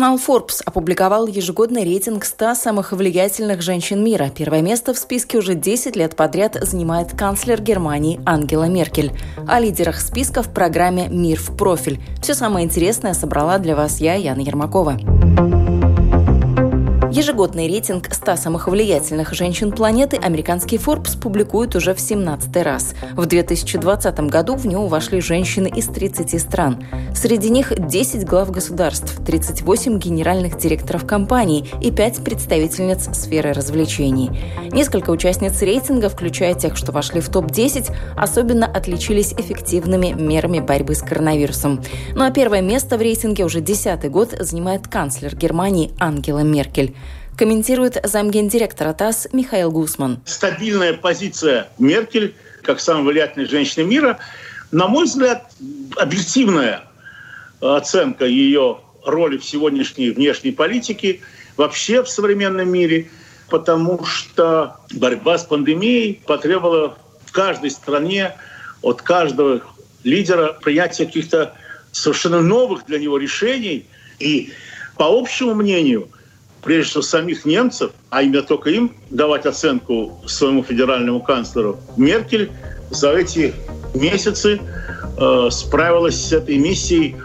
Журнал Forbes опубликовал ежегодный рейтинг 100 самых влиятельных женщин мира. Первое место в списке уже 10 лет подряд занимает канцлер Германии Ангела Меркель. О лидерах списка в программе «Мир в профиль». Все самое интересное собрала для вас я, Яна Ермакова. Ежегодный рейтинг 100 самых влиятельных женщин планеты американский Forbes публикует уже в 17 раз. В 2020 году в него вошли женщины из 30 стран. Среди них 10 глав государств, 38 генеральных директоров компаний и 5 представительниц сферы развлечений. Несколько участниц рейтинга, включая тех, что вошли в топ-10, особенно отличились эффективными мерами борьбы с коронавирусом. Ну а первое место в рейтинге уже десятый год занимает канцлер Германии Ангела Меркель комментирует замгендиректора ТАСС Михаил Гусман. Стабильная позиция Меркель, как самой влиятельной женщины мира, на мой взгляд, объективная оценка ее роли в сегодняшней внешней политике вообще в современном мире, потому что борьба с пандемией потребовала в каждой стране от каждого лидера принятия каких-то совершенно новых для него решений. И по общему мнению – прежде всего самих немцев, а именно только им давать оценку своему федеральному канцлеру, Меркель за эти месяцы э, справилась с этой миссией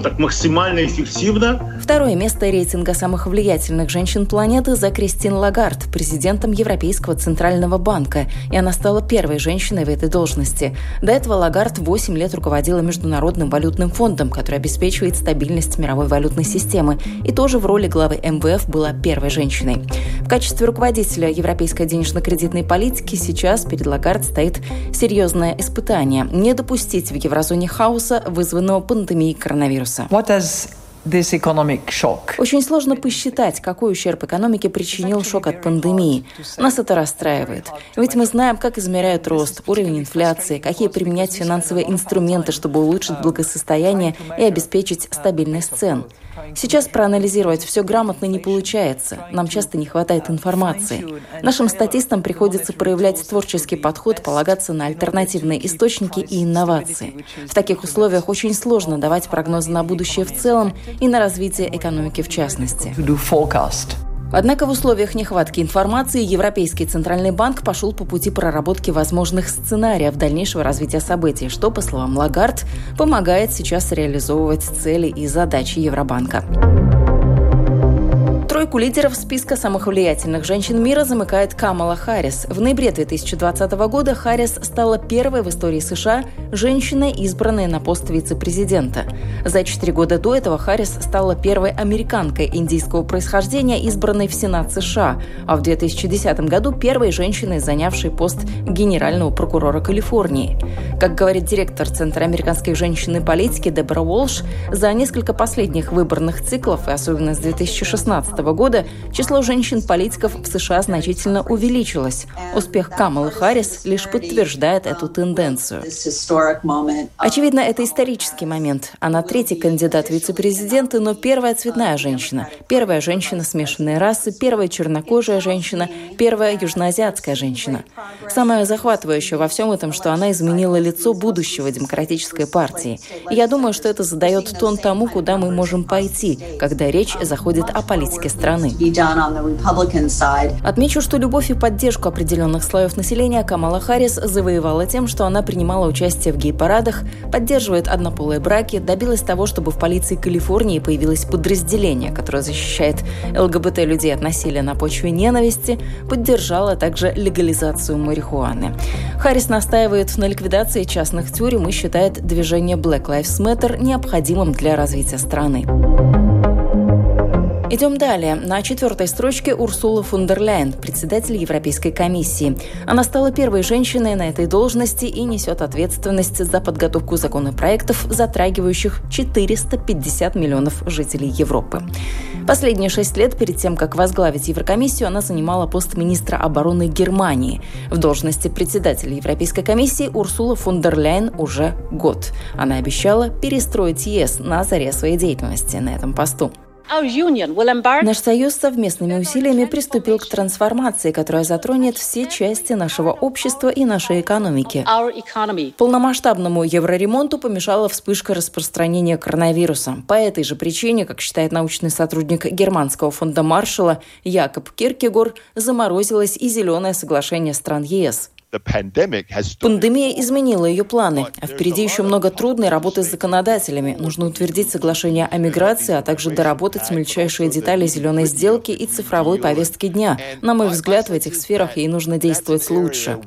так максимально эффективно. Второе место рейтинга самых влиятельных женщин планеты за Кристин Лагард, президентом Европейского центрального банка, и она стала первой женщиной в этой должности. До этого Лагард 8 лет руководила Международным валютным фондом, который обеспечивает стабильность мировой валютной системы, и тоже в роли главы МВФ была первой женщиной. В качестве руководителя европейской денежно-кредитной политики сейчас перед Лагард стоит серьезное испытание – не допустить в еврозоне хаоса, вызванного пандемией коронавируса коронавируса. Очень сложно посчитать, какой ущерб экономике причинил шок от пандемии. Нас это расстраивает. Ведь мы знаем, как измеряют рост, уровень инфляции, какие применять финансовые инструменты, чтобы улучшить благосостояние и обеспечить стабильность цен. Сейчас проанализировать все грамотно не получается. Нам часто не хватает информации. Нашим статистам приходится проявлять творческий подход, полагаться на альтернативные источники и инновации. В таких условиях очень сложно давать прогнозы на будущее в целом и на развитие экономики в частности. Однако в условиях нехватки информации Европейский Центральный банк пошел по пути проработки возможных сценариев дальнейшего развития событий, что, по словам Лагард, помогает сейчас реализовывать цели и задачи Евробанка. Тройку лидеров списка самых влиятельных женщин мира замыкает Камала Харрис. В ноябре 2020 года Харрис стала первой в истории США женщиной, избранной на пост вице-президента. За четыре года до этого Харрис стала первой американкой индийского происхождения, избранной в Сенат США, а в 2010 году первой женщиной, занявшей пост генерального прокурора Калифорнии. Как говорит директор Центра американских женщин и политики Дебора Уолш, за несколько последних выборных циклов, и особенно с 2016 года число женщин-политиков в США значительно увеличилось. Успех Камалы Харрис лишь подтверждает эту тенденцию. Очевидно, это исторический момент. Она третий кандидат в вице-президенты, но первая цветная женщина, первая женщина смешанной расы, первая чернокожая женщина, первая южноазиатская женщина. Самое захватывающее во всем этом, что она изменила лицо будущего демократической партии. И я думаю, что это задает тон тому, куда мы можем пойти, когда речь заходит о политике страны. Отмечу, что любовь и поддержку определенных слоев населения Камала Харрис завоевала тем, что она принимала участие в гей-парадах, поддерживает однополые браки, добилась того, чтобы в полиции Калифорнии появилось подразделение, которое защищает ЛГБТ-людей от насилия на почве ненависти, поддержала также легализацию марихуаны. Харрис настаивает на ликвидации частных тюрем и считает движение Black Lives Matter необходимым для развития страны. Идем далее. На четвертой строчке Урсула фон дер Ляйен, председатель Европейской комиссии. Она стала первой женщиной на этой должности и несет ответственность за подготовку законопроектов, затрагивающих 450 миллионов жителей Европы. Последние шесть лет перед тем, как возглавить Еврокомиссию, она занимала пост министра обороны Германии. В должности председателя Европейской комиссии Урсула фон дер Ляйен уже год. Она обещала перестроить ЕС на заре своей деятельности на этом посту. Наш союз совместными усилиями приступил к трансформации, которая затронет все части нашего общества и нашей экономики. Полномасштабному евроремонту помешала вспышка распространения коронавируса. По этой же причине, как считает научный сотрудник германского фонда Маршалла Якоб Киркегор, заморозилось и зеленое соглашение стран ЕС. Пандемия изменила ее планы, а впереди еще много трудной работы с законодателями. Нужно утвердить соглашение о миграции, а также доработать мельчайшие детали зеленой сделки и цифровой повестки дня. На мой взгляд, в этих сферах ей нужно действовать лучше.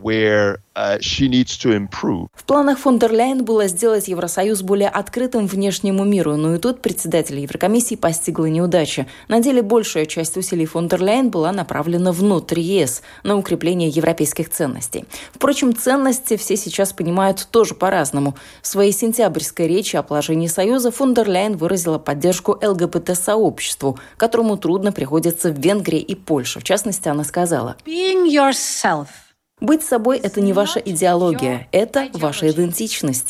Uh, в планах фон дер Ляйен было сделать Евросоюз более открытым внешнему миру, но и тут председатель Еврокомиссии постигла неудача. На деле большая часть усилий фон дер Ляйен была направлена внутрь ЕС, на укрепление европейских ценностей. Впрочем, ценности все сейчас понимают тоже по-разному. В своей сентябрьской речи о положении Союза фон дер Ляйен выразила поддержку ЛГБТ-сообществу, которому трудно приходится в Венгрии и Польше. В частности, она сказала «Being yourself – быть собой – это не ваша идеология, это ваша идентичность.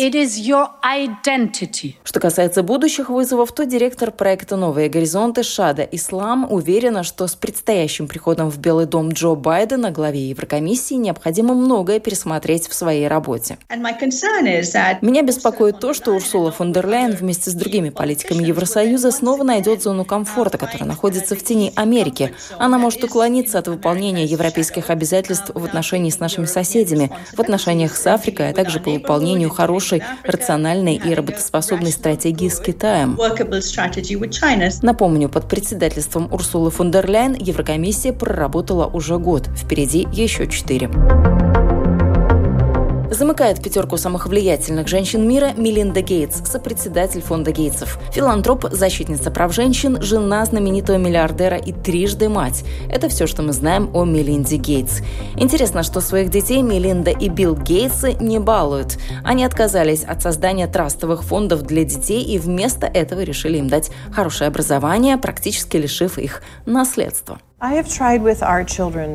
Что касается будущих вызовов, то директор проекта «Новые горизонты» Шада Ислам уверена, что с предстоящим приходом в Белый дом Джо Байдена главе Еврокомиссии необходимо многое пересмотреть в своей работе. Меня беспокоит то, что Урсула фон дер Ляйен вместе с другими политиками Евросоюза снова найдет зону комфорта, которая находится в тени Америки. Она может уклониться от выполнения европейских обязательств в отношении с нашими соседями в отношениях с Африкой, а также по выполнению хорошей, рациональной и работоспособной стратегии с Китаем. Напомню, под председательством Урсулы фон дер Ляйен Еврокомиссия проработала уже год. Впереди еще четыре. Замыкает пятерку самых влиятельных женщин мира Мелинда Гейтс, сопредседатель фонда Гейтсов. Филантроп, защитница прав женщин, жена знаменитого миллиардера и трижды мать. Это все, что мы знаем о Мелинде Гейтс. Интересно, что своих детей Мелинда и Билл Гейтсы не балуют. Они отказались от создания трастовых фондов для детей и вместо этого решили им дать хорошее образование, практически лишив их наследства.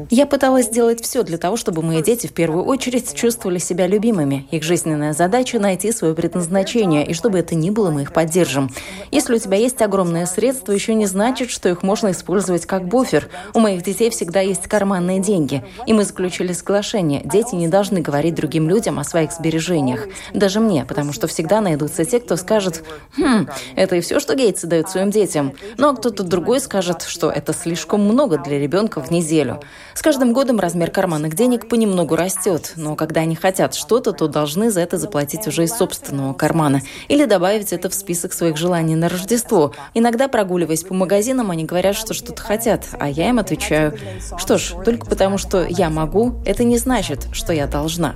Я пыталась сделать все для того, чтобы мои дети в первую очередь чувствовали себя любимыми. Их жизненная задача – найти свое предназначение, и чтобы это ни было, мы их поддержим. Если у тебя есть огромные средства, еще не значит, что их можно использовать как буфер. У моих детей всегда есть карманные деньги. И мы заключили соглашение. Дети не должны говорить другим людям о своих сбережениях. Даже мне, потому что всегда найдутся те, кто скажет, «Хм, это и все, что Гейтсы дают своим детям». Ну а кто-то другой скажет, что это слишком много для ребенка в неделю. С каждым годом размер карманных денег понемногу растет, но когда они хотят что-то, то должны за это заплатить уже из собственного кармана или добавить это в список своих желаний на Рождество. Иногда, прогуливаясь по магазинам, они говорят, что что-то хотят, а я им отвечаю, что ж, только потому что я могу, это не значит, что я должна.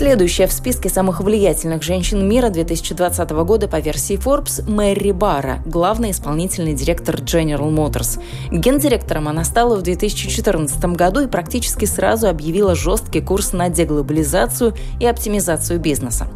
Следующая в списке самых влиятельных женщин мира 2020 года по версии Forbes – Мэри Бара, главный исполнительный директор General Motors. Гендиректором она стала в 2014 году и практически сразу объявила жесткий курс на деглобализацию и оптимизацию бизнеса.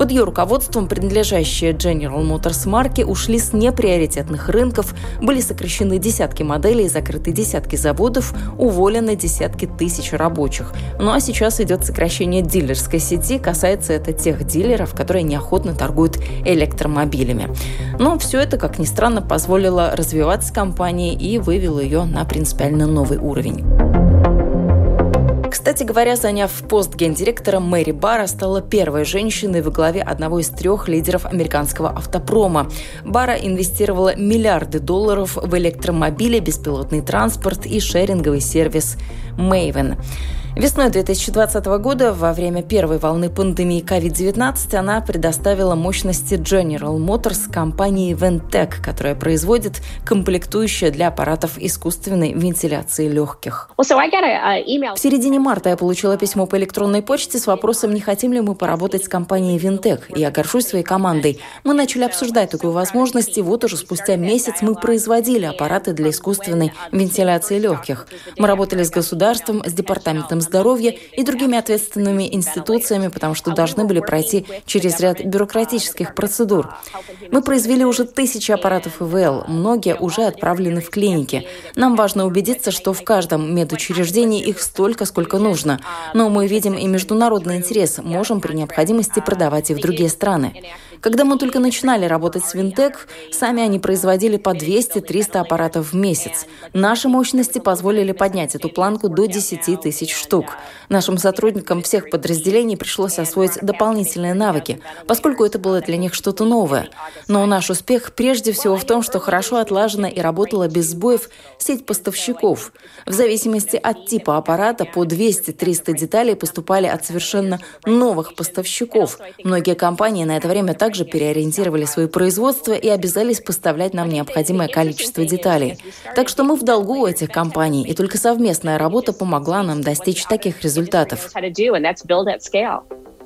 Под ее руководством принадлежащие General Motors марки ушли с неприоритетных рынков, были сокращены десятки моделей, закрыты десятки заводов, уволены десятки тысяч рабочих. Ну а сейчас идет сокращение дилерской сети, касается это тех дилеров, которые неохотно торгуют электромобилями. Но все это, как ни странно, позволило развиваться компании и вывело ее на принципиально новый уровень. Кстати говоря, заняв пост гендиректора, Мэри Бара стала первой женщиной во главе одного из трех лидеров американского автопрома. Бара инвестировала миллиарды долларов в электромобили, беспилотный транспорт и шеринговый сервис Maven. Весной 2020 года, во время первой волны пандемии COVID-19, она предоставила мощности General Motors компании Ventec, которая производит комплектующие для аппаратов искусственной вентиляции легких. В середине марта я получила письмо по электронной почте с вопросом, не хотим ли мы поработать с компанией Ventec. Я горжусь своей командой. Мы начали обсуждать такую возможность, и вот уже спустя месяц мы производили аппараты для искусственной вентиляции легких. Мы работали с государством, с департаментом здоровья и другими ответственными институциями, потому что должны были пройти через ряд бюрократических процедур. Мы произвели уже тысячи аппаратов ИВЛ, многие уже отправлены в клиники. Нам важно убедиться, что в каждом медучреждении их столько, сколько нужно. Но мы видим и международный интерес, можем при необходимости продавать и в другие страны. Когда мы только начинали работать с Винтек, сами они производили по 200-300 аппаратов в месяц. Наши мощности позволили поднять эту планку до 10 тысяч штук. Нашим сотрудникам всех подразделений пришлось освоить дополнительные навыки, поскольку это было для них что-то новое. Но наш успех прежде всего в том, что хорошо отлажена и работала без сбоев сеть поставщиков. В зависимости от типа аппарата по 200-300 деталей поступали от совершенно новых поставщиков. Многие компании на это время так также переориентировали свои производства и обязались поставлять нам необходимое количество деталей. Так что мы в долгу у этих компаний, и только совместная работа помогла нам достичь таких результатов.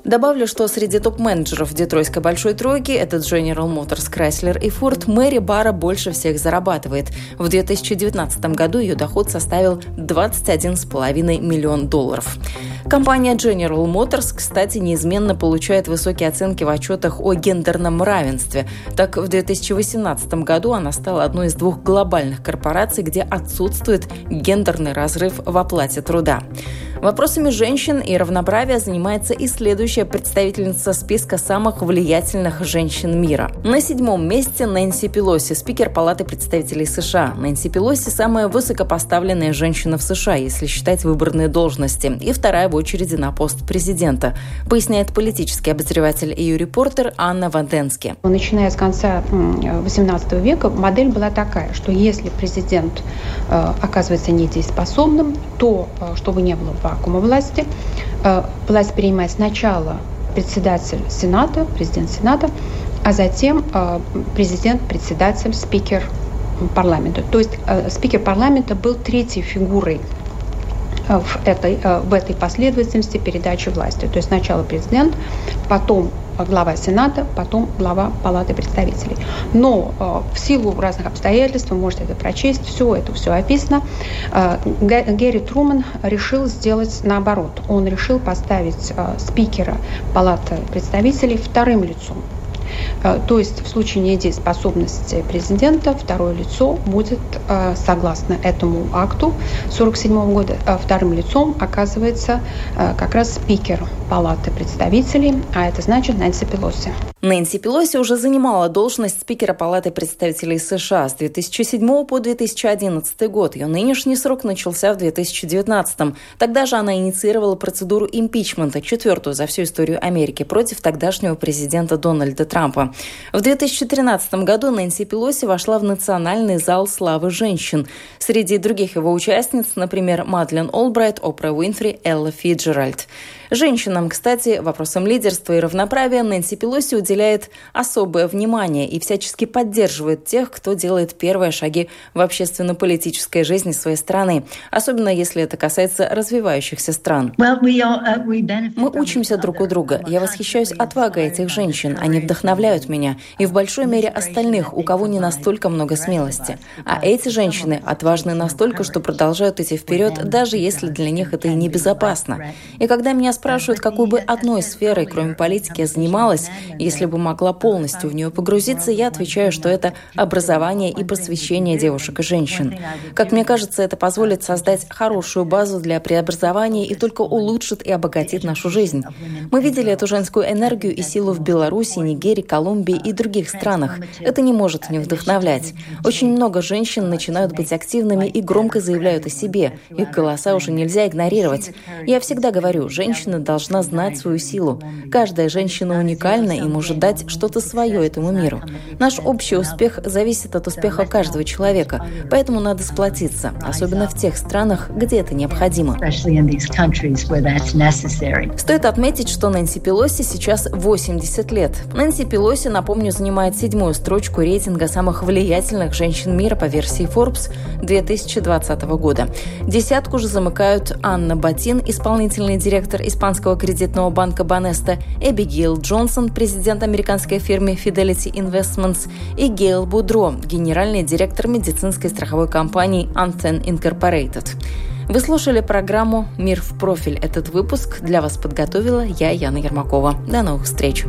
Добавлю, что среди топ-менеджеров Детройской большой тройки, этот General Motors, Chrysler и Ford, Мэри Бара больше всех зарабатывает. В 2019 году ее доход составил 21,5 миллион долларов. Компания General Motors, кстати, неизменно получает высокие оценки в отчетах о гендерном равенстве. Так, в 2018 году она стала одной из двух глобальных корпораций, где отсутствует гендерный разрыв в оплате труда. Вопросами женщин и равноправия занимается и следующая представительница списка самых влиятельных женщин мира. На седьмом месте Нэнси Пелоси, спикер Палаты представителей США. Нэнси Пелоси – самая высокопоставленная женщина в США, если считать выборные должности, и вторая в очереди на пост президента, поясняет политический обозреватель и репортер Анна Ванденски. Начиная с конца XVIII века модель была такая, что если президент э, оказывается недееспособным, то, э, чтобы не было вакуума власти. Э, власть принимает сначала председатель Сената, президент Сената, а затем э, президент, председатель, спикер парламента. То есть э, спикер парламента был третьей фигурой в этой, в этой последовательности передачи власти. То есть сначала президент, потом глава Сената, потом глава Палаты представителей. Но э, в силу разных обстоятельств, вы можете это прочесть, все это все описано, э, Гэри Труман решил сделать наоборот. Он решил поставить э, спикера Палаты представителей вторым лицом. Э, то есть в случае недееспособности президента второе лицо будет, э, согласно этому акту 1947 года, э, вторым лицом оказывается как раз спикер Палаты представителей, а это значит Нэнси Пелоси. Нэнси Пелоси уже занимала должность спикера Палаты представителей США с 2007 по 2011 год. Ее нынешний срок начался в 2019. Тогда же она инициировала процедуру импичмента, четвертую за всю историю Америки, против тогдашнего президента Дональда Трампа. В 2013 году Нэнси Пелоси вошла в Национальный зал славы женщин. Среди других его участниц, например, Мадлен Олбрайт, Опра Уинфри, Элла Фиджеральд. Женщинам, кстати, вопросам лидерства и равноправия Нэнси Пелоси уделяет особое внимание и всячески поддерживает тех, кто делает первые шаги в общественно-политической жизни своей страны, особенно если это касается развивающихся стран. Uh, Мы учимся друг у друга. Я восхищаюсь отвагой этих женщин. Они вдохновляют меня. И в большой мере остальных, у кого не настолько много смелости. А эти женщины отважны настолько, что продолжают идти вперед, даже если для них это и небезопасно. И когда меня спрашивают, какой бы одной сферой, кроме политики, я занималась, если бы могла полностью в нее погрузиться, я отвечаю, что это образование и просвещение девушек и женщин. Как мне кажется, это позволит создать хорошую базу для преобразования и только улучшит и обогатит нашу жизнь. Мы видели эту женскую энергию и силу в Беларуси, Нигерии, Колумбии и других странах. Это не может не вдохновлять. Очень много женщин начинают быть активными и громко заявляют о себе. Их голоса уже нельзя игнорировать. Я всегда говорю, женщины женщина должна знать свою силу. Каждая женщина уникальна и может дать что-то свое этому миру. Наш общий успех зависит от успеха каждого человека, поэтому надо сплотиться, особенно в тех странах, где это необходимо. Стоит отметить, что Нэнси Пелоси сейчас 80 лет. Нэнси Пелоси, напомню, занимает седьмую строчку рейтинга самых влиятельных женщин мира по версии Forbes 2020 года. Десятку же замыкают Анна Батин, исполнительный директор испанского кредитного банка Банеста, Эбигейл Джонсон, президент американской фирмы Fidelity Investments, и Гейл Будро, генеральный директор медицинской страховой компании Anthem Incorporated. Вы слушали программу «Мир в профиль». Этот выпуск для вас подготовила я, Яна Ермакова. До новых встреч!